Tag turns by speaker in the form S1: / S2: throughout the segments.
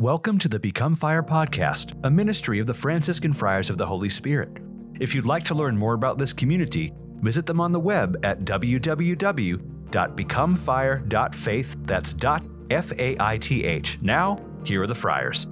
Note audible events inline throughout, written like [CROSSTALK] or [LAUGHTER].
S1: Welcome to the Become Fire podcast, a ministry of the Franciscan Friars of the Holy Spirit. If you'd like to learn more about this community, visit them on the web at www.becomefire.faith. That's dot F A I T H. Now, here are the friars.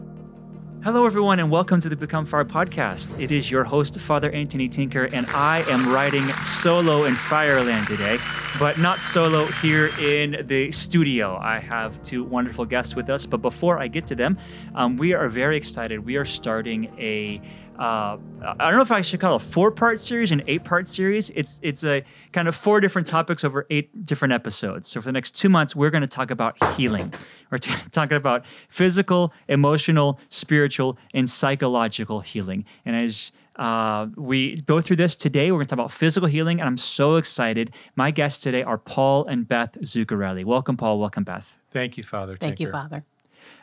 S2: Hello, everyone, and welcome to the Become Fire podcast. It is your host, Father Anthony Tinker, and I am riding solo in Fireland today, but not solo here in the studio. I have two wonderful guests with us, but before I get to them, um, we are very excited. We are starting a uh, I don't know if I should call it a four-part series, an eight-part series. It's it's a kind of four different topics over eight different episodes. So for the next two months, we're going to talk about healing. [LAUGHS] We're t- talking about physical, emotional, spiritual, and psychological healing. And as uh, we go through this today. We're going to talk about physical healing, and I'm so excited. My guests today are Paul and Beth Zuccarelli. Welcome, Paul. Welcome, Beth.
S3: Thank you, Father.
S4: Thank
S3: Tinker.
S4: you, Father.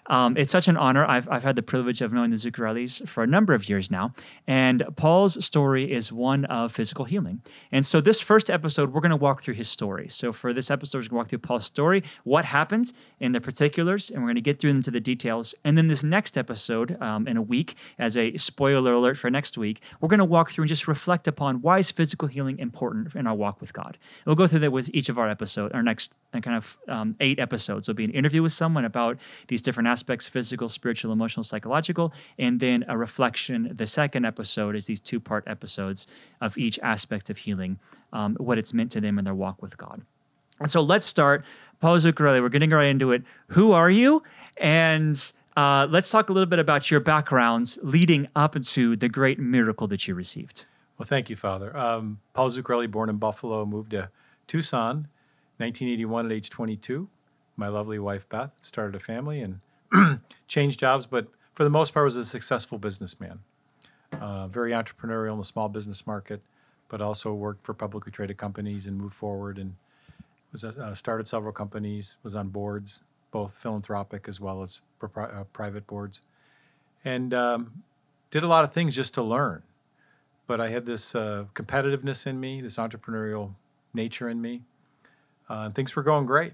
S2: Um, it's such an honor. I've, I've had the privilege of knowing the Zuccarellis for a number of years now. And Paul's story is one of physical healing. And so, this first episode, we're going to walk through his story. So, for this episode, we're going to walk through Paul's story, what happened in the particulars, and we're going to get through into the details. And then, this next episode, um, in a week, as a spoiler alert for next week, we're going to walk through and just reflect upon why is physical healing important in our walk with God. And we'll go through that with each of our episodes, our next uh, kind of um, eight episodes. There'll be an interview with someone about these different aspects physical, spiritual, emotional, psychological, and then a reflection. The second episode is these two part episodes of each aspect of healing, um, what it's meant to them in their walk with God. And so let's start. Paul Zuccarelli, we're getting right into it. Who are you? And uh, let's talk a little bit about your backgrounds leading up to the great miracle that you received.
S3: Well, thank you, Father. Um, Paul Zuccarelli, born in Buffalo, moved to Tucson, 1981 at age 22. My lovely wife Beth started a family and [CLEARS THROAT] changed jobs, but for the most part was a successful businessman. Uh, very entrepreneurial in the small business market, but also worked for publicly traded companies and moved forward and was uh, started several companies, was on boards, both philanthropic as well as propri- uh, private boards, and um, did a lot of things just to learn. But I had this uh, competitiveness in me, this entrepreneurial nature in me, uh, and things were going great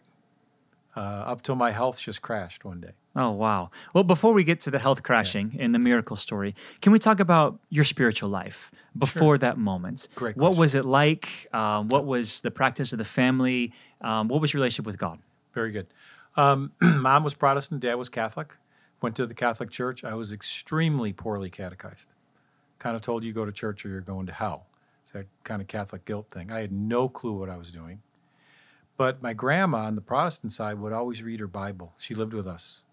S3: uh, up till my health just crashed one day.
S2: Oh, wow. Well, before we get to the health crashing and the miracle story, can we talk about your spiritual life before that moment?
S3: Great
S2: What was it like? Um, what was the practice of the family? Um, what was your relationship with God?
S3: Very good. Um, [CLEARS THROAT] mom was Protestant, dad was Catholic. Went to the Catholic Church. I was extremely poorly catechized. Kind of told you go to church or you're going to hell. It's that kind of Catholic guilt thing. I had no clue what I was doing. But my grandma on the Protestant side would always read her Bible. She lived with us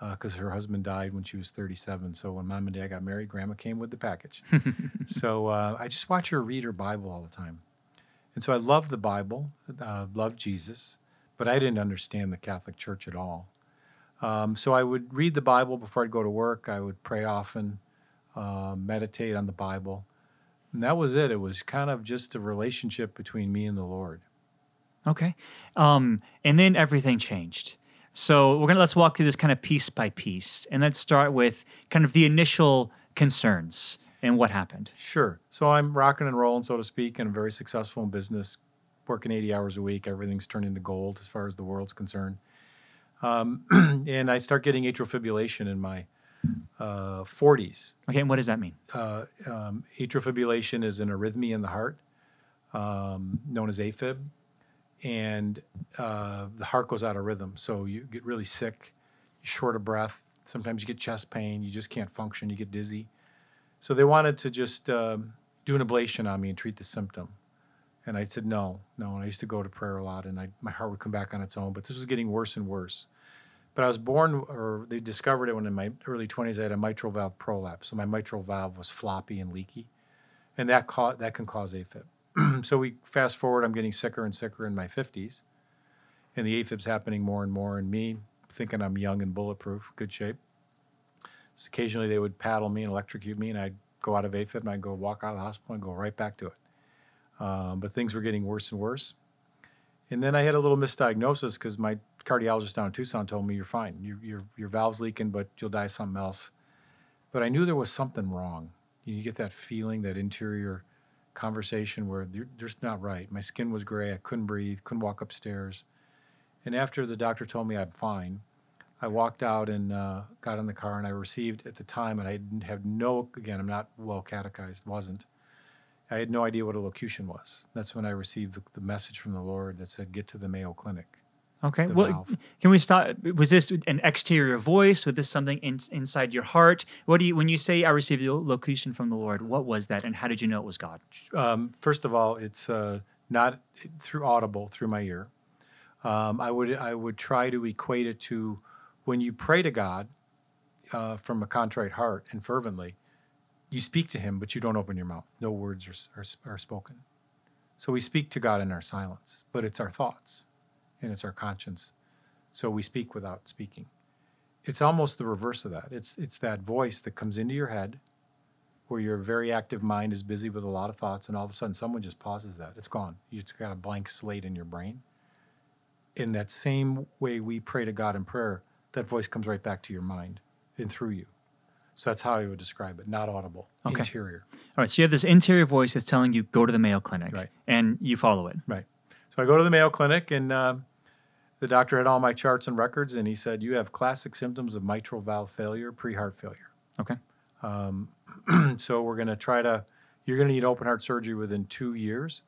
S3: because her husband died when she was 37. So when mom and dad got married, grandma came with the package. [LAUGHS] so uh, I just watch her read her Bible all the time. And so I loved the Bible, uh, loved Jesus, but I didn't understand the Catholic Church at all. Um, so I would read the Bible before I'd go to work. I would pray often, uh, meditate on the Bible. And that was it. It was kind of just a relationship between me and the Lord.
S2: Okay. Um, and then everything changed. So we're gonna let's walk through this kind of piece by piece, and let's start with kind of the initial concerns and what happened.
S3: Sure. So I'm rocking and rolling, so to speak, and I'm very successful in business, working 80 hours a week. Everything's turned into gold as far as the world's concerned. Um, [CLEARS THROAT] and I start getting atrial fibrillation in my uh, 40s.
S2: Okay, and what does that mean?
S3: Uh, um, atrial fibrillation is an arrhythmia in the heart, um, known as AFib, and uh, the heart goes out of rhythm. So you get really sick, short of breath. Sometimes you get chest pain. You just can't function. You get dizzy. So they wanted to just um, do an ablation on me and treat the symptom. And I said no, no. And I used to go to prayer a lot, and I, my heart would come back on its own. But this was getting worse and worse. But I was born, or they discovered it when in my early 20s I had a mitral valve prolapse. So my mitral valve was floppy and leaky, and that ca- that can cause AFib. [CLEARS THROAT] so we fast forward. I'm getting sicker and sicker in my 50s, and the AFib's happening more and more. And me thinking I'm young and bulletproof, good shape. So occasionally they would paddle me and electrocute me, and I'd go out of AFib and I'd go walk out of the hospital and go right back to it. Um, but things were getting worse and worse. And then I had a little misdiagnosis because my cardiologist down in Tucson told me you're fine. Your, your, your valve's leaking, but you'll die something else. But I knew there was something wrong. You get that feeling, that interior conversation where you're just not right. My skin was gray. I couldn't breathe, couldn't walk upstairs. And after the doctor told me I'm fine, I walked out and uh, got in the car, and I received at the time, and I didn't have no. Again, I'm not well catechized. wasn't. I had no idea what a locution was. That's when I received the, the message from the Lord that said, "Get to the Mayo Clinic."
S2: Okay. Well,
S3: valve.
S2: can we start? Was this an exterior voice? Was this something in, inside your heart? What do you when you say I received the locution from the Lord? What was that, and how did you know it was God?
S3: um, first of all, it's uh, not through audible through my ear. Um, I would I would try to equate it to when you pray to God uh, from a contrite heart and fervently, you speak to Him, but you don't open your mouth. No words are, are, are spoken. So we speak to God in our silence, but it's our thoughts and it's our conscience. So we speak without speaking. It's almost the reverse of that. It's it's that voice that comes into your head where your very active mind is busy with a lot of thoughts, and all of a sudden someone just pauses that. It's gone. It's got a blank slate in your brain. In that same way we pray to God in prayer, that voice comes right back to your mind and through you. So that's how I would describe it. Not audible,
S2: Okay.
S3: interior.
S2: All right. So you have this interior voice that's telling you go to the Mayo Clinic,
S3: Right.
S2: and you follow it.
S3: Right. So I go to the Mayo Clinic, and uh, the doctor had all my charts and records, and he said, "You have classic symptoms of mitral valve failure, pre-heart failure."
S2: Okay. [CLEARS THROAT]
S3: so we're going to try to you're going to need open heart surgery within two years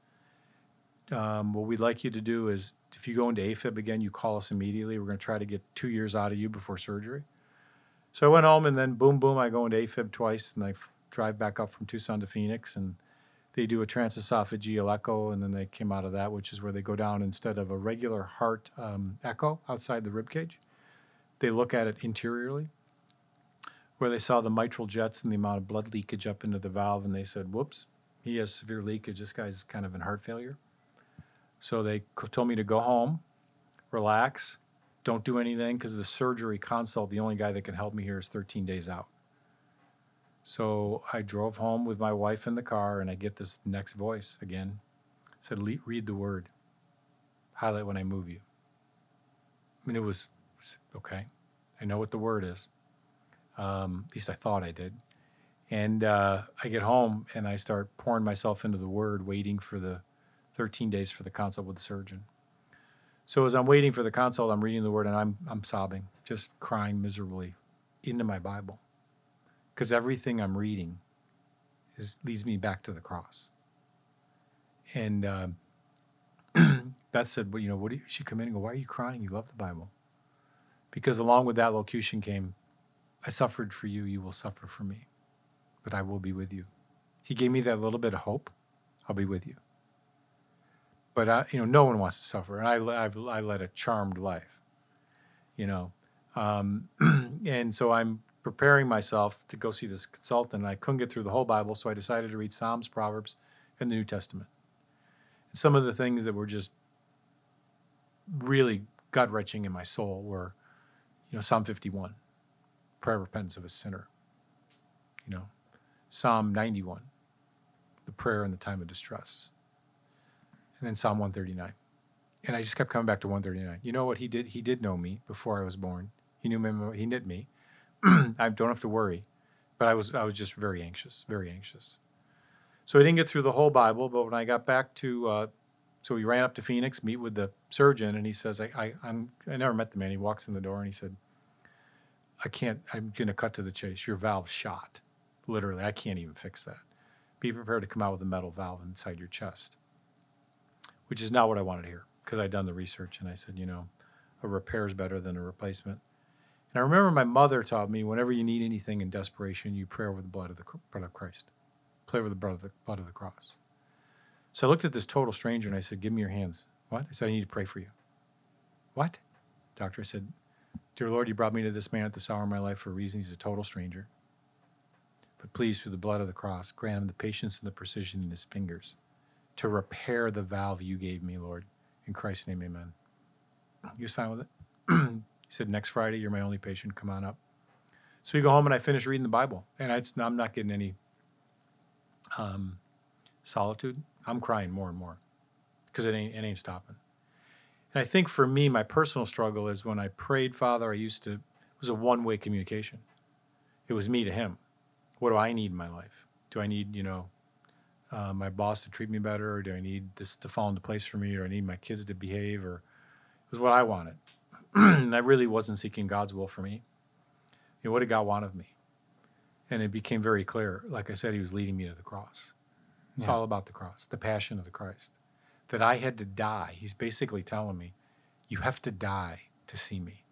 S3: um, what we'd like you to do is if you go into afib again you call us immediately we're going to try to get two years out of you before surgery so i went home and then boom boom i go into afib twice and i f- drive back up from tucson to phoenix and they do a transesophageal echo and then they came out of that which is where they go down instead of a regular heart um, echo outside the rib cage they look at it interiorly where they saw the mitral jets and the amount of blood leakage up into the valve, and they said, "Whoops, he has severe leakage. This guy's kind of in heart failure." So they told me to go home, relax, don't do anything because the surgery consult, the only guy that can help me here is 13 days out. So I drove home with my wife in the car, and I get this next voice again. It said, "Read the word. Highlight when I move you." I mean, it was okay. I know what the word is. Um, at least I thought I did. And uh, I get home and I start pouring myself into the Word, waiting for the 13 days for the consult with the surgeon. So as I'm waiting for the consult, I'm reading the Word and I'm I'm sobbing, just crying miserably into my Bible, because everything I'm reading is leads me back to the cross. And uh, [CLEARS THROAT] Beth said, "Well, you know, what?" Do you, she come in and go, "Why are you crying? You love the Bible." Because along with that locution came I suffered for you, you will suffer for me, but I will be with you. He gave me that little bit of hope. I'll be with you. But I, you know, no one wants to suffer, and I, I've, I led a charmed life, you know, um, [CLEARS THROAT] and so I'm preparing myself to go see this consultant. I couldn't get through the whole Bible, so I decided to read Psalms, Proverbs, and the New Testament. And some of the things that were just really gut wrenching in my soul were, you know, Psalm 51 prayer of repentance of a sinner. You know, Psalm 91, the prayer in the time of distress. And then Psalm 139. And I just kept coming back to 139. You know what he did? He did know me before I was born. He knew me, he knit me. [CLEARS THROAT] I don't have to worry. But I was I was just very anxious, very anxious. So I didn't get through the whole Bible, but when I got back to uh, so we ran up to Phoenix, meet with the surgeon, and he says, I, I I'm I never met the man. He walks in the door and he said, I can't, I'm going to cut to the chase. Your valve's shot. Literally, I can't even fix that. Be prepared to come out with a metal valve inside your chest, which is not what I wanted to hear because I'd done the research and I said, you know, a repair is better than a replacement. And I remember my mother taught me whenever you need anything in desperation, you pray over the blood of the blood of Christ, pray over the blood of the blood of the cross. So I looked at this total stranger and I said, "Give me your hands." What? I said, "I need to pray for you." What? Doctor, I said, Dear Lord, you brought me to this man at this hour of my life for a reason. He's a total stranger. But please, through the blood of the cross, grant him the patience and the precision in his fingers to repair the valve you gave me, Lord. In Christ's name, amen. He was fine with it. [CLEARS THROAT] he said, Next Friday, you're my only patient. Come on up. So we go home and I finish reading the Bible. And I, I'm not getting any um, solitude. I'm crying more and more because it ain't, it ain't stopping. And I think for me, my personal struggle is when I prayed, Father, I used to, it was a one way communication. It was me to Him. What do I need in my life? Do I need, you know, uh, my boss to treat me better? Or do I need this to fall into place for me? Or I need my kids to behave? Or it was what I wanted. [CLEARS THROAT] and I really wasn't seeking God's will for me. You know, what did God want of me? And it became very clear. Like I said, He was leading me to the cross. It's
S2: Yeah.
S3: all about the cross, the passion of the Christ. That I had to die. He's basically telling me, you have to die to see me.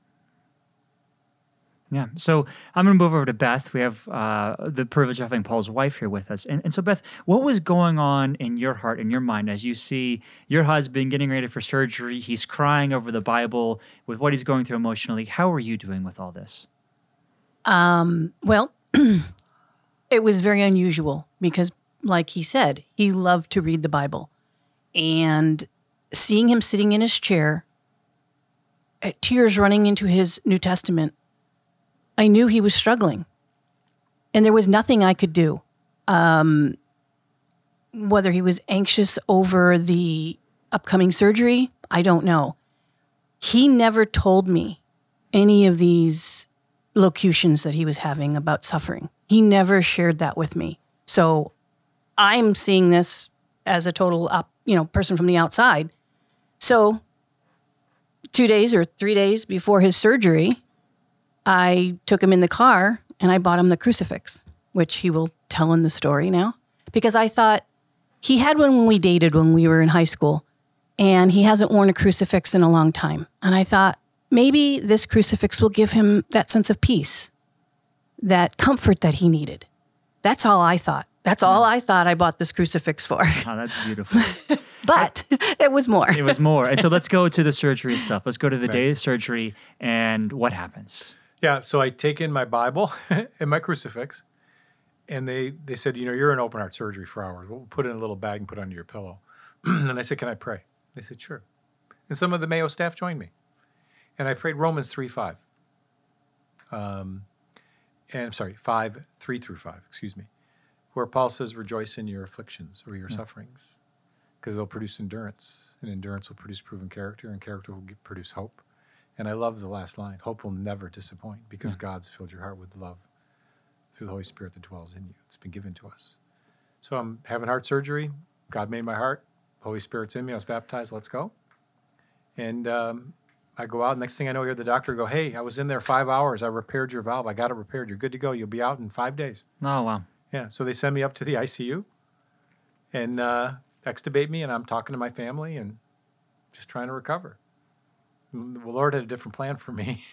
S2: Yeah. So I'm going to move over to Beth. We have uh, the privilege of having Paul's wife here with us. And, and so, Beth, what was going on in your heart, in your mind, as you see your husband getting ready for surgery? He's crying over the Bible with what he's going through emotionally. How are you doing with all this?
S4: Well, [CLEARS THROAT] it was very unusual because, like he said, he loved to read the Bible. And seeing him sitting in his chair, uh, tears running into his New Testament, I knew he was struggling. And there was nothing I could do. Um, whether he was anxious over the upcoming surgery, I don't know. He never told me any of these locutions that he was having about suffering. He never shared that with me. So I'm seeing this as a total up, you know, person from the outside. So 2 days or 3 days before his surgery, I took him in the car and I bought him the crucifix, which he will tell in the story now because I thought he had one when we dated when we were in high school and he hasn't worn a crucifix in a long time. And I thought maybe this crucifix will give him that sense of peace, that comfort that he needed. That's all I thought. That's all I thought I bought this crucifix for. [LAUGHS]
S2: Oh, that's beautiful. [LAUGHS]
S4: But [LAUGHS] it was more.
S2: it was more. And so let's go to the surgery itself. Let's go to the day of surgery and what happens.
S3: Yeah, so I take in my Bible [LAUGHS] and my crucifix, and they they said, you know, you're in open heart surgery for hours. We'll put it in a little bag and put it under your pillow. [CLEARS THROAT] and I said, can I pray? They said, sure. And some of the Mayo staff joined me, and I prayed Romans three five. Um, and I'm sorry, five three through five. Excuse me, where Paul says, rejoice in your afflictions or your sufferings, because they'll produce endurance, and endurance will produce proven character, and character will get, produce hope. And I love the last line hope will never disappoint because God's filled your heart with love through the Holy Spirit that dwells in you. It's been given to us. So I'm having heart surgery. God made my heart. Holy Spirit's in me. I was baptized. Let's go. And um, I go out. Next thing I know, I hear the doctor go, Hey, I was in there five hours. I repaired your valve. I got it repaired. You're good to go. You'll be out in five days.
S2: Oh, wow.
S3: Yeah. So they send me up to the ICU and uh, extubate me, and I'm talking to my family and just trying to recover. The Lord had a different plan for me.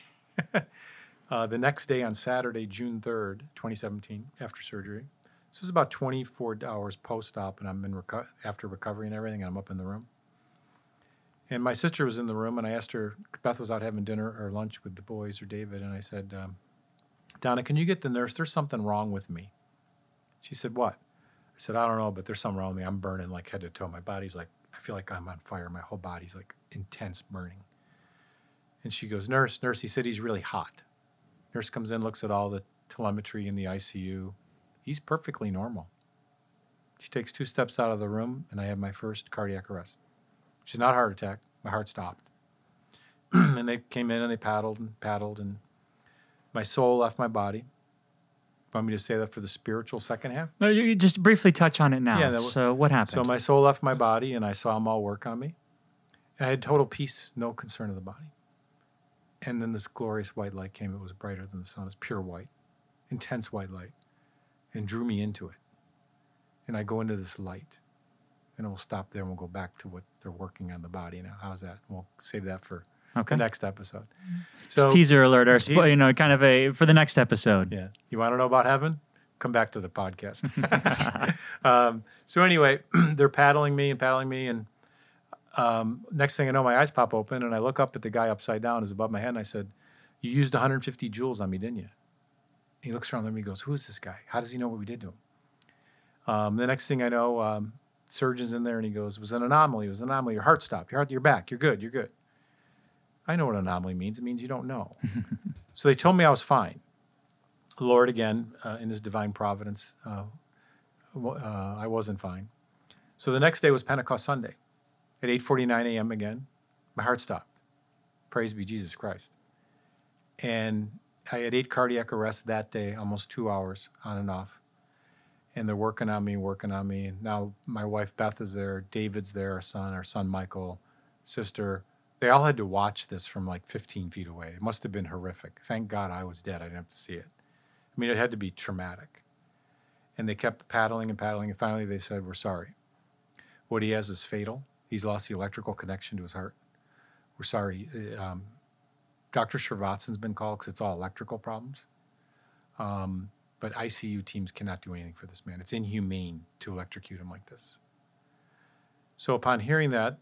S3: [LAUGHS] uh, the next day on Saturday, June 3rd, 2017, after surgery. It was about 24 hours post op, and I'm in reco- after recovery and everything, and I'm up in the room. And my sister was in the room, and I asked her, Beth was out having dinner or lunch with the boys or David, and I said, um, Donna, can you get the nurse? There's something wrong with me. She said, What? I said, I don't know, but there's something wrong with me. I'm burning like head to toe. My body's like, I feel like I'm on fire. My whole body's like intense burning. And she goes, Nurse, nurse, he said he's really hot. Nurse comes in, looks at all the telemetry in the ICU. He's perfectly normal. She takes two steps out of the room, and I have my first cardiac arrest. Which is not a heart attack. My heart stopped. [CLEARS THROAT] and they came in and they paddled and paddled, and my soul left my body. Want me to say that for the spiritual second half?
S2: No, you just briefly touch on it now.
S3: Yeah, that w-
S2: so what happened?
S3: So my soul left my body, and I saw them all work on me. I had total peace, no concern of the body. And then this glorious white light came. It was brighter than the sun. It was pure white, intense white light, and drew me into it. And I go into this light, and we'll stop there and we'll go back to what they're working on the body now. How's that? We'll save that for
S2: okay.
S3: the next episode. So
S2: Just teaser alert, or
S3: Teaser.
S2: you know, kind of a for the next episode.
S3: Yeah. You want to know about heaven? Come back to the podcast. [LAUGHS] [LAUGHS] um, so anyway, [CLEARS THROAT] they're paddling me and paddling me, and um, next thing I know, my eyes pop open, and I look up at the guy upside down, who's above my head, and I said, "You used 150 joules on me, didn't you?" He looks around at me, and goes, "Who is this guy? How does he know what we did to him?" Um, the next thing I know, um, surgeon's in there, and he goes, "It was an anomaly. It was an anomaly. Your heart stopped. Your heart, you're back. You're good. You're good." I know what anomaly means. It means you don't know. [LAUGHS] so they told me I was fine. The Lord, again, uh, in His divine providence, uh, uh, I wasn't fine. So the next day was Pentecost Sunday, at 8:49 a.m. Again, my heart stopped. Praise be Jesus Christ. And I had eight cardiac arrests that day, almost two hours on and off. And they're working on me, working on me. Now my wife Beth is there, David's there, our son, our son Michael, sister They all had to watch this from like 15 feet away. It must have been horrific. Thank God I was dead. I didn't have to see it. I mean, it had to be traumatic. And they kept paddling and paddling, and finally they said, We're sorry. What he has is fatal. He's lost the electrical connection to his heart. We're sorry. Uh, Um, Dr. Srivathsan's been called because it's all electrical problems. Um, but ICU teams cannot do anything for this man. It's inhumane to electrocute him like this. So upon hearing that,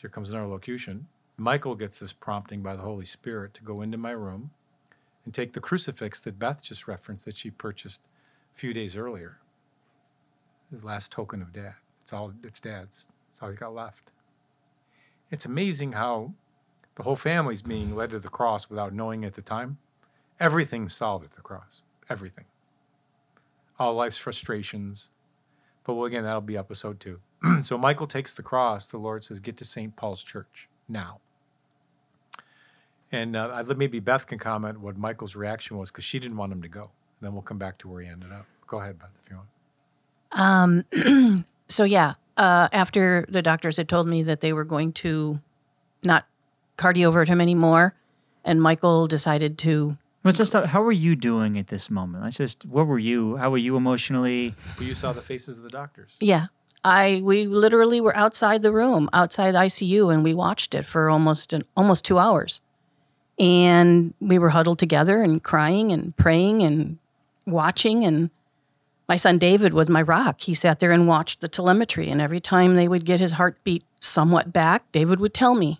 S3: here comes another locution. Michael gets this prompting by the Holy Spirit to go into my room and take the crucifix that Beth just referenced that she purchased a few days earlier. His last token of dad. It's all it's dad's. It's all he's got left. It's amazing how the whole family's being led to the cross without knowing at the time. Everything's solved at the cross. Everything. All life's frustrations. But well, again, that'll be episode two. [CLEARS THROAT] so Michael takes the cross. The Lord says, "Get to St. Paul's Church now." And uh, maybe Beth can comment what Michael's reaction was because she didn't want him to go. And then we'll come back to where he ended up. Go ahead, Beth, if you want.
S4: Um, [CLEARS THROAT] So yeah, uh, after the doctors had told me that they were going to not cardiovert him anymore, and Michael decided to.
S2: Let's just stop. How were you doing at this moment? Let's just. What were you? How were you emotionally?
S3: Well, you saw the faces of the doctors.
S4: Yeah, I we literally were outside the room, outside the ICU, and we watched it for almost an, almost two hours, and we were huddled together and crying and praying and watching and. My son David was my rock. He sat there and watched the telemetry, and every time they would get his heartbeat somewhat back, David would tell me,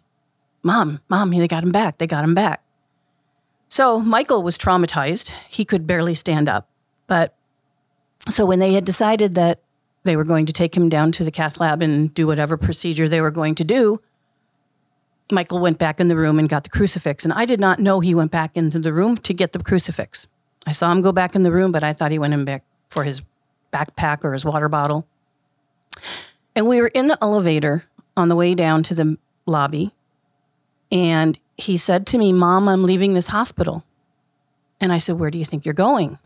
S4: Mom, Mom, they got him back. They got him back. So Michael was traumatized. He could barely stand up. But so when they had decided that they were going to take him down to the cath lab and do whatever procedure they were going to do, Michael went back in the room and got the crucifix. And I did not know he went back into the room to get the crucifix. I saw him go back in the room, but I thought he went in back for his backpack or his water bottle. And we were in the elevator on the way down to the lobby. And he said to me, Mom, I'm leaving this hospital. And I said, Where do you think you're going? And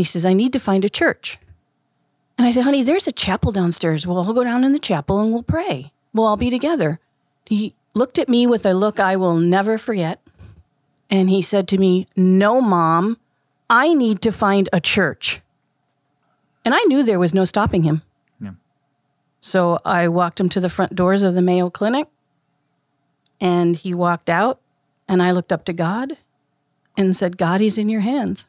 S4: he says, I need to find a church. And I said, Honey, there's a chapel downstairs. We'll all go down in the chapel and we'll pray. We'll all be together. He looked at me with a look I will never forget. And he said to me, No, Mom, I need to find a church. And I knew there was no stopping him.
S2: Yeah.
S4: So I walked him to the front doors of the Mayo Clinic and he walked out and I looked up to God and said, God, he's in your hands.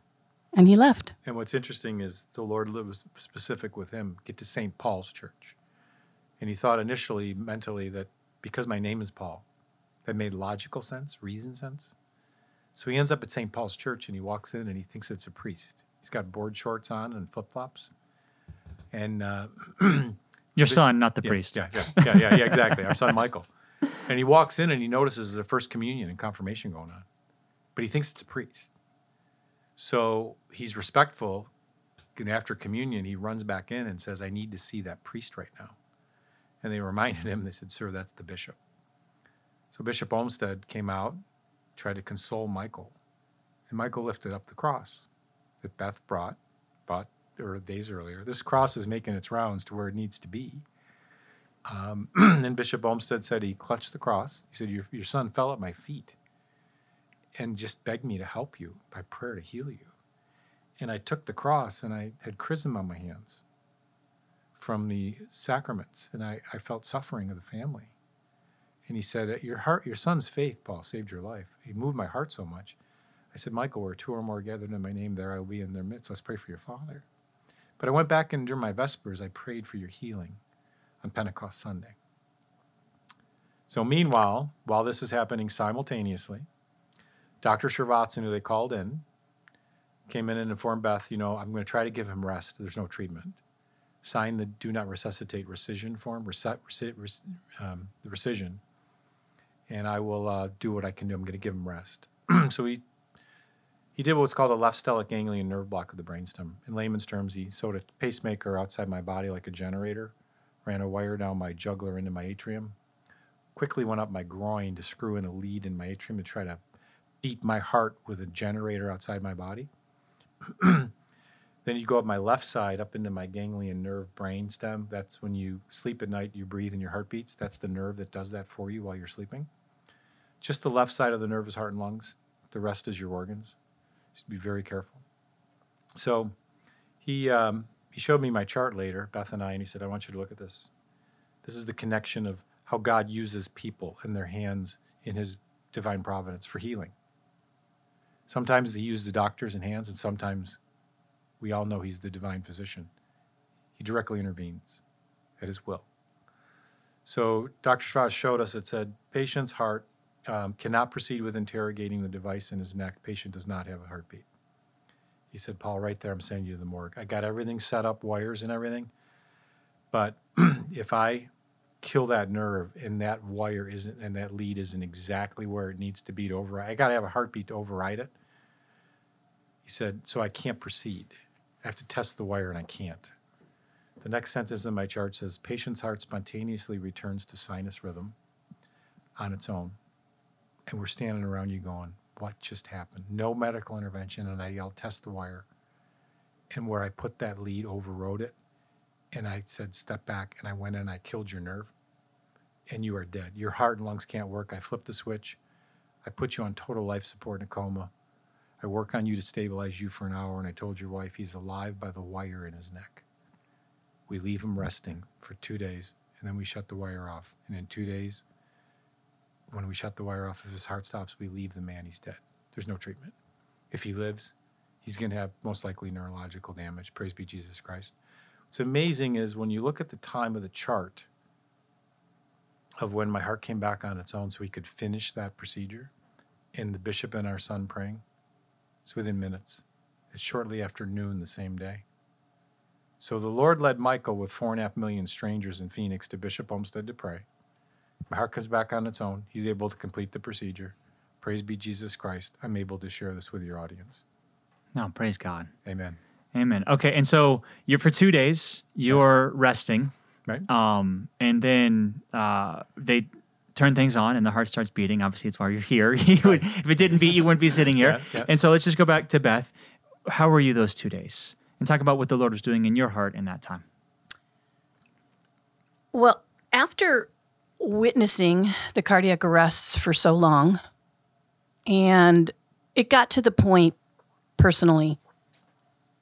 S4: And he left.
S3: And what's interesting is the Lord was specific with him get to St. Paul's church. And he thought initially, mentally, that because my name is Paul, that made logical sense, reason sense. So he ends up at St. Paul's church and he walks in and he thinks it's a priest. He's got board shorts on and flip flops. And uh, [CLEARS THROAT]
S2: Your son, not the
S3: yeah,
S2: priest.
S3: Yeah, yeah, yeah, yeah, yeah, exactly. Our son Michael. And he walks in and he notices there's a first communion and confirmation going on. But he thinks it's a priest. So he's respectful. And after communion, he runs back in and says, I need to see that priest right now. And they reminded him, they said, Sir, that's the bishop. So Bishop Olmsted came out, tried to console Michael. And Michael lifted up the cross that Beth brought, bought or days earlier. This cross is making its rounds to where it needs to be. Um, [CLEARS THROAT] and Bishop Olmsted said he clutched the cross. He said, your, your son fell at my feet and just begged me to help you by prayer to heal you. And I took the cross and I had chrism on my hands from the sacraments, and I, I felt suffering of the family. And he said, Your heart, your son's faith, Paul, saved your life. He moved my heart so much. I said, Michael, where two or more gathered in my name, there I will be in their midst. Let's pray for your father. But I went back and during my Vespers, I prayed for your healing on Pentecost Sunday. So, meanwhile, while this is happening simultaneously, Dr. Srivathsan, who they called in, came in and informed Beth, you know, I'm going to try to give him rest. There's no treatment. Sign the do not resuscitate rescission form, resi- resi- res- um, the rescission, and I will uh, do what I can do. I'm going to give him rest. [CLEARS THROAT] so he he did what's called a left stellate ganglion nerve block of the brainstem. In layman's terms, he sewed a pacemaker outside my body like a generator, ran a wire down my jugular into my atrium, quickly went up my groin to screw in a lead in my atrium to try to beat my heart with a generator outside my body. [CLEARS THROAT] then you go up my left side up into my ganglion nerve brain stem. That's when you sleep at night, you breathe and your heart beats. That's the nerve that does that for you while you're sleeping. Just the left side of the nerve is heart and lungs. The rest is your organs. Just be very careful. So he um, he showed me my chart later, Beth and I, and he said, I want you to look at this. This is the connection of how God uses people and their hands in his divine providence for healing. Sometimes he uses the doctors and hands, and sometimes we all know he's the divine physician. He directly intervenes at his will. So Dr. Strauss showed us it said patient's heart um, cannot proceed with interrogating the device in his neck. Patient does not have a heartbeat. He said, Paul, right there, I'm sending you to the morgue. I got everything set up, wires and everything. But [CLEARS THROAT] if I kill that nerve and that wire isn't and that lead isn't exactly where it needs to be to override, I got to have a heartbeat to override it. He said, so I can't proceed. I have to test the wire and I can't. The next sentence in my chart says, patient's heart spontaneously returns to sinus rhythm on its own. And we're standing around you going, what just happened? No medical intervention. And I yelled, test the wire. And where I put that lead overrode it. And I said, step back. And I went in, I killed your nerve. And you are dead. Your heart and lungs can't work. I flipped the switch. I put you on total life support in a coma. I work on you to stabilize you for an hour. And I told your wife he's alive by the wire in his neck. We leave him resting for two days. And then we shut the wire off. And in two days, when we shut the wire off, if his heart stops, we leave the man, he's dead. There's no treatment. If he lives, he's going to have most likely neurological damage. Praise be Jesus Christ. What's amazing is when you look at the time of the chart of when my heart came back on its own so he could finish that procedure, and the bishop and our son praying, it's within minutes. It's shortly after noon the same day. So the Lord led Michael with four and a half million strangers in Phoenix to Bishop Olmsted to pray. My heart comes back on its own. He's able to complete the procedure. Praise be Jesus Christ. I'm able to share this with your audience.
S2: No, praise God.
S3: Amen.
S2: Amen. Okay, and so you're for two days. You're resting,
S3: Right?
S2: um, and then uh, they turn things on, and the heart starts beating. Obviously, it's why you're here. [LAUGHS] You would, if it didn't beat, you wouldn't be sitting here.
S3: Yeah, yeah.
S2: And so let's just go back to Beth. How were you those two days? And talk about what the Lord was doing in your heart in that time.
S4: Well, after witnessing the cardiac arrests for so long, and it got to the point personally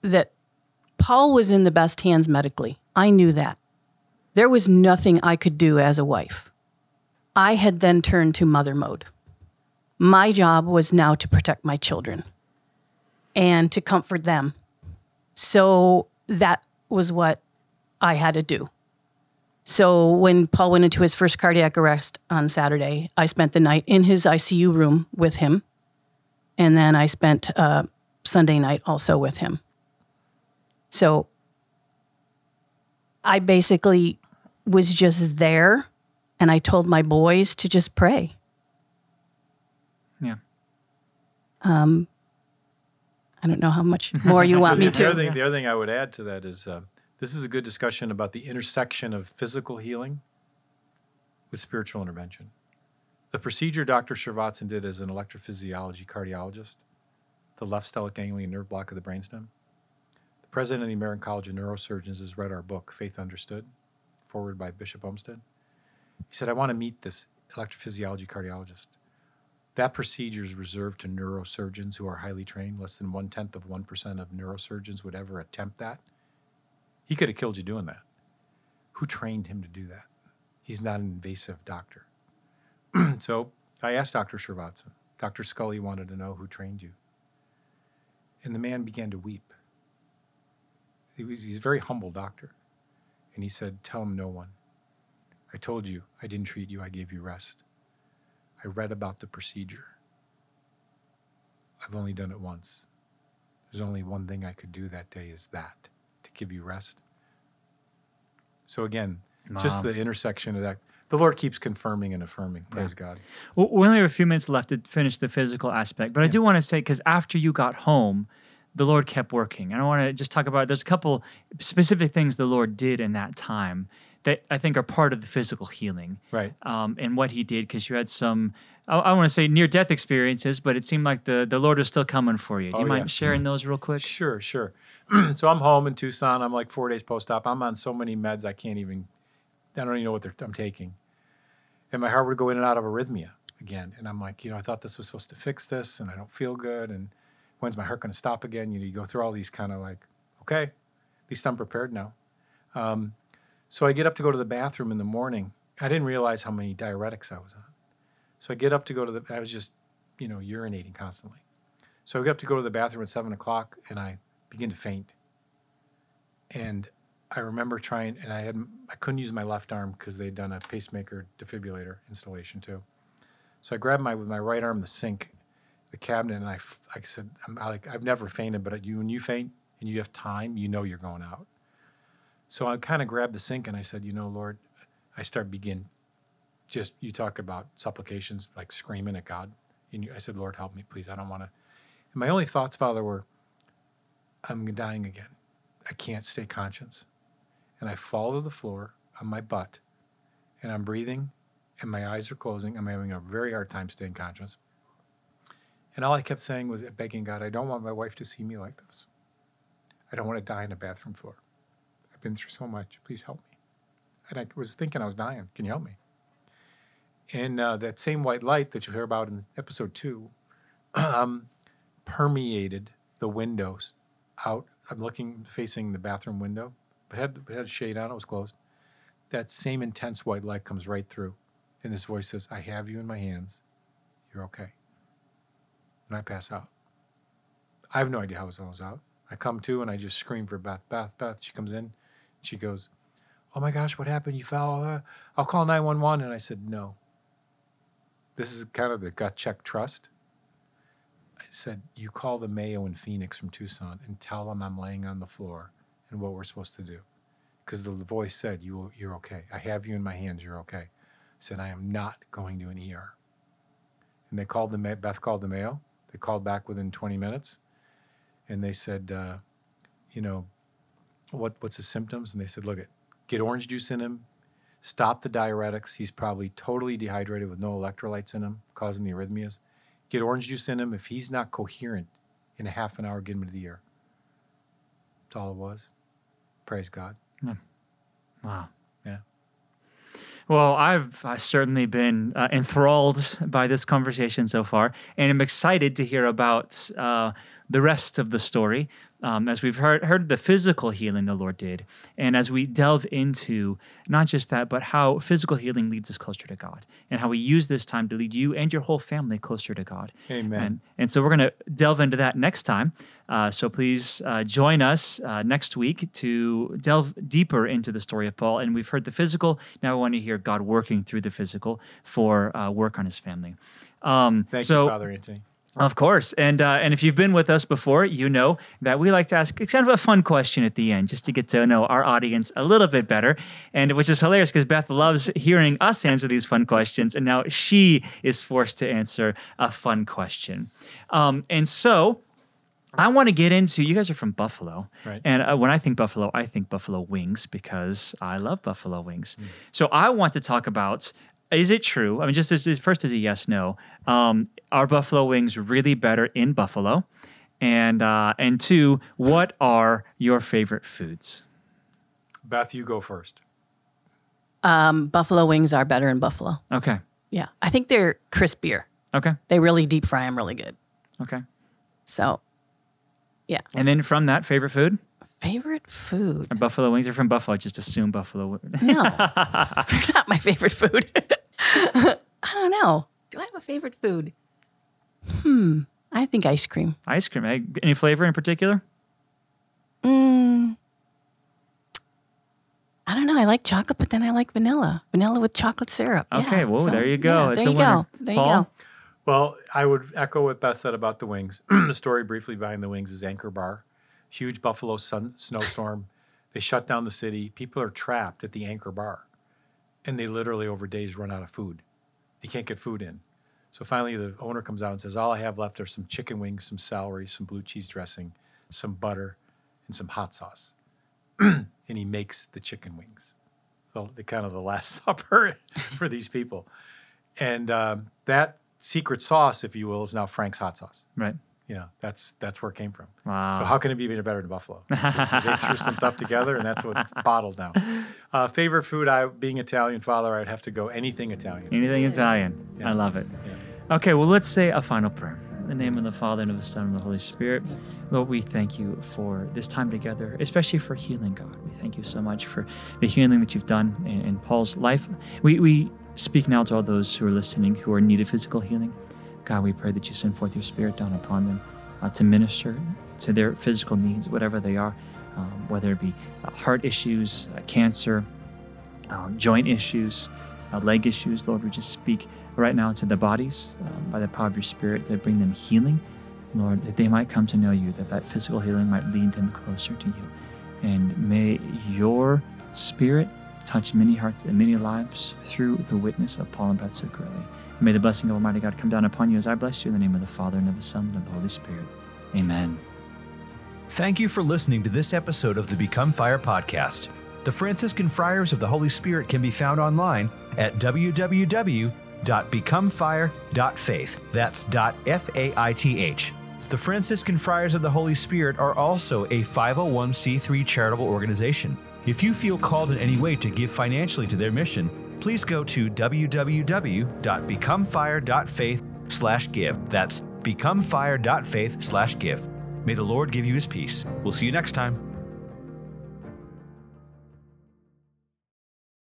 S4: that Paul was in the best hands medically. I knew that. There was nothing I could do as a wife. I had then turned to mother mode. My job was now to protect my children and to comfort them. So that was what I had to do. So when Paul went into his first cardiac arrest on Saturday, I spent the night in his ICU room with him. And then I spent uh, Sunday night also with him. So I basically was just there and I told my boys to just pray.
S2: Yeah.
S4: Um, I don't know how much more you want me [LAUGHS]
S3: the, other
S4: to.
S3: thing, the other thing I would add to that is uh, this is a good discussion about the intersection of physical healing with spiritual intervention. The procedure Dr. Srivathsan did as an electrophysiology cardiologist, the left stellate ganglion nerve block of the brainstem. The president of the American College of Neurosurgeons has read our book, Faith Understood, forwarded by Bishop Olmsted. He said, I want to meet this electrophysiology cardiologist. That procedure is reserved to neurosurgeons who are highly trained. Less than one tenth of 1% of neurosurgeons would ever attempt that. He could have killed you doing that. Who trained him to do that? He's not an invasive doctor. [CLEARS THROAT] so I asked Dr. Srivathsan. Dr. Scully wanted to know who trained you. And the man began to weep. He was, he's a very humble doctor. And he said, Tell him no one. I told you I didn't treat you, I gave you rest. I read about the procedure. I've only done it once. There's only one thing I could do that day is that give you rest. So again, just the intersection of that. The Lord keeps confirming and affirming. Praise God.
S2: Well, we only have a few minutes left to finish the physical aspect, but I do want to say because after you got home, the Lord kept working. And I want to just talk about there's a couple specific things the Lord did in that time that I think are part of the physical healing
S3: Right.
S2: um, and what He did because you had some I, I want to say near death experiences, but it seemed like the, the Lord was still coming for you. Do you
S3: Oh,
S2: mind
S3: yeah.
S2: sharing those real quick?
S3: Sure, sure. [CLEARS THROAT] so I'm home in Tucson. I'm like four days post op. I'm on so many meds I can't even. I don't even know what I'm taking, and my heart would go in and out of arrhythmia again. And I'm like, you know, I thought this was supposed to fix this, and I don't feel good. And when's my heart going to stop again? You know, you go through all these kind of like, okay, at least I'm prepared now. Um, so I get up to go to the bathroom in the morning. I didn't realize how many diuretics I was on. So I get up to go to the. I was just, you know, urinating constantly. So I get up to go to the bathroom at seven o'clock, and I begin to faint. And I remember trying, and I had I couldn't use my left arm because they'd done a pacemaker defibrillator installation too. So I grabbed my with my right arm the sink, the cabinet, and I, said, I'm I like I've never fainted, but you when you faint and you have time, you know you're going out. So I kind of grabbed the sink and I said, you know, Lord, I start begin, just you talk about supplications like screaming at God, and you, I said, Lord, help me, please. I don't want to. And my only thoughts, Father, were, I'm dying again. I can't stay conscious. And I fall to the floor on my butt, and I'm breathing, and my eyes are closing. I'm having a very hard time staying conscious. And all I kept saying was begging God, I don't want my wife to see me like this. I don't want to die on a bathroom floor. I've been through so much. Please help me. And I was thinking I was dying. Can you help me? And uh, that same white light that you hear about in episode two [CLEARS THROAT] um, permeated the windows out. I'm looking, facing the bathroom window, but had, but had a shade on. It was closed. That same intense white light comes right through. And this voice says, I have you in my hands. You're okay. And I pass out. I have no idea how I was out. I come to and I just scream for Beth. Beth, Beth. She comes in. She goes, Oh my gosh, what happened? You fell. Uh, I'll call 911. And I said, No. This is kind of the gut check trust. I said, You call the Mayo in Phoenix from Tucson and tell them I'm laying on the floor and what we're supposed to do. Because the voice said, you, You're okay. I have you in my hands. You're okay. I said, I am not going to an ER. And they called the Beth called the Mayo. They called back within 20 minutes and they said, uh, you know, what what's his symptoms? And they said, look, get orange juice in him, stop the diuretics. He's probably totally dehydrated with no electrolytes in him, causing the arrhythmias. Get orange juice in him. If he's not coherent in a half an hour, get him to the ER. That's all it was. Praise God.
S2: Wow.
S3: Yeah.
S2: Well, I've uh, certainly been uh, enthralled by this conversation so far, and I'm excited to hear about uh, the rest of the story. Um, as we've heard, heard the physical healing the Lord did, and as we delve into not just that, but how physical healing leads us closer to God, and how we use this time to lead you and your whole family closer to God.
S3: Amen.
S2: And, and so we're going to delve into that next time. Uh, so please uh, join us uh, next week to delve deeper into the story of Paul. And we've heard the physical. Now we want to hear God working through the physical for uh, work on his family. Um,
S3: Thank
S2: so,
S3: you, Father Anthony.
S2: Of course. And uh, and if you've been with us before, you know that we like to ask kind of a fun question at the end just to get to know our audience a little bit better. And which is hilarious because Beth loves hearing us answer these fun questions. And now she is forced to answer a fun question. Um, and so I want to get into you guys are from Buffalo.
S3: Right.
S2: And uh, when I think Buffalo, I think Buffalo wings because I love Buffalo wings. So I want to talk about is it true? I mean, just as, as first as a yes no, um, are Buffalo wings really better in Buffalo? And uh, and two, what are your favorite foods?
S3: Beth, you go first.
S4: Um, buffalo wings are better in Buffalo.
S2: Okay,
S4: Yeah, I think they're crispier.
S2: okay,
S4: They really deep fry them really good.
S2: okay.
S4: So, yeah.
S2: And then from that, favorite food?
S4: Favorite food?
S2: Are Buffalo wings are from Buffalo. I just assume Buffalo.
S4: No, [LAUGHS] they're not my favorite food. [LAUGHS] [LAUGHS] I don't know. Do I have a favorite food? Hmm. I think ice cream.
S2: Ice cream. Any flavor in particular?
S4: Mm, I don't know. I like chocolate, but then I like vanilla. Vanilla with chocolate syrup.
S2: Okay,
S4: Yeah,
S2: well,
S4: so,
S2: there you go.
S4: yeah,
S2: It's
S4: there
S2: a
S4: you
S2: winner.
S4: go. There
S2: Paul?
S4: you go.
S3: Well, I would echo what Beth said about the wings. [CLEARS THROAT] the story briefly behind the wings is Anchor Bar, huge Buffalo sun, snowstorm. They shut down the city. People are trapped at the Anchor Bar, and they literally over days run out of food. They can't get food in. So finally, the owner comes out and says, "All I have left are some chicken wings, some celery, some blue cheese dressing, some butter, and some hot sauce." [CLEARS THROAT] and he makes the chicken wings, the, the kind of the last [LAUGHS] supper for these people. And um, that secret sauce, if you will, is now Frank's hot sauce.
S2: Right.
S3: You know, that's that's where it came from.
S2: Wow.
S3: So how can it be any better than Buffalo? [LAUGHS] they threw some stuff together, and that's what's bottled now. Uh, favorite food? I, being Italian father, I'd have to go anything Italian.
S2: Anything Italian. I love it. Okay, well, let's say a final prayer. In the name of the Father, and of the Son, and of the Holy Spirit. Lord, we thank you for this time together, especially for healing, God. We thank you so much for the healing that you've done in, in Paul's life. We, we speak now to all those who are listening who are in need of physical healing. God, we pray that you send forth your Spirit down upon them uh, to minister to their physical needs, whatever they are, um, whether it be uh, heart issues, uh, cancer, um, joint issues, uh, leg issues. Lord, we just speak right now to the bodies um, by the power of your Spirit that bring them healing. Lord, that they might come to know you, that that physical healing might lead them closer to you. And may your Spirit touch many hearts and many lives through the witness of Paul and Zuccarelli. May the blessing of Almighty God come down upon you as I bless you in the name of the Father and of the Son and of the Holy Spirit. Amen.
S1: Thank you for listening to this episode of the Become Fire podcast. The Franciscan Friars of the Holy Spirit can be found online at www.becomefire.faith. That's F A I T H. The Franciscan Friars of the Holy Spirit are also a 501c3 charitable organization. If you feel called in any way to give financially to their mission, please go to www.becomefire.faith/give. That's becomefire.faith/give. May the Lord give you his peace. We'll see you next time.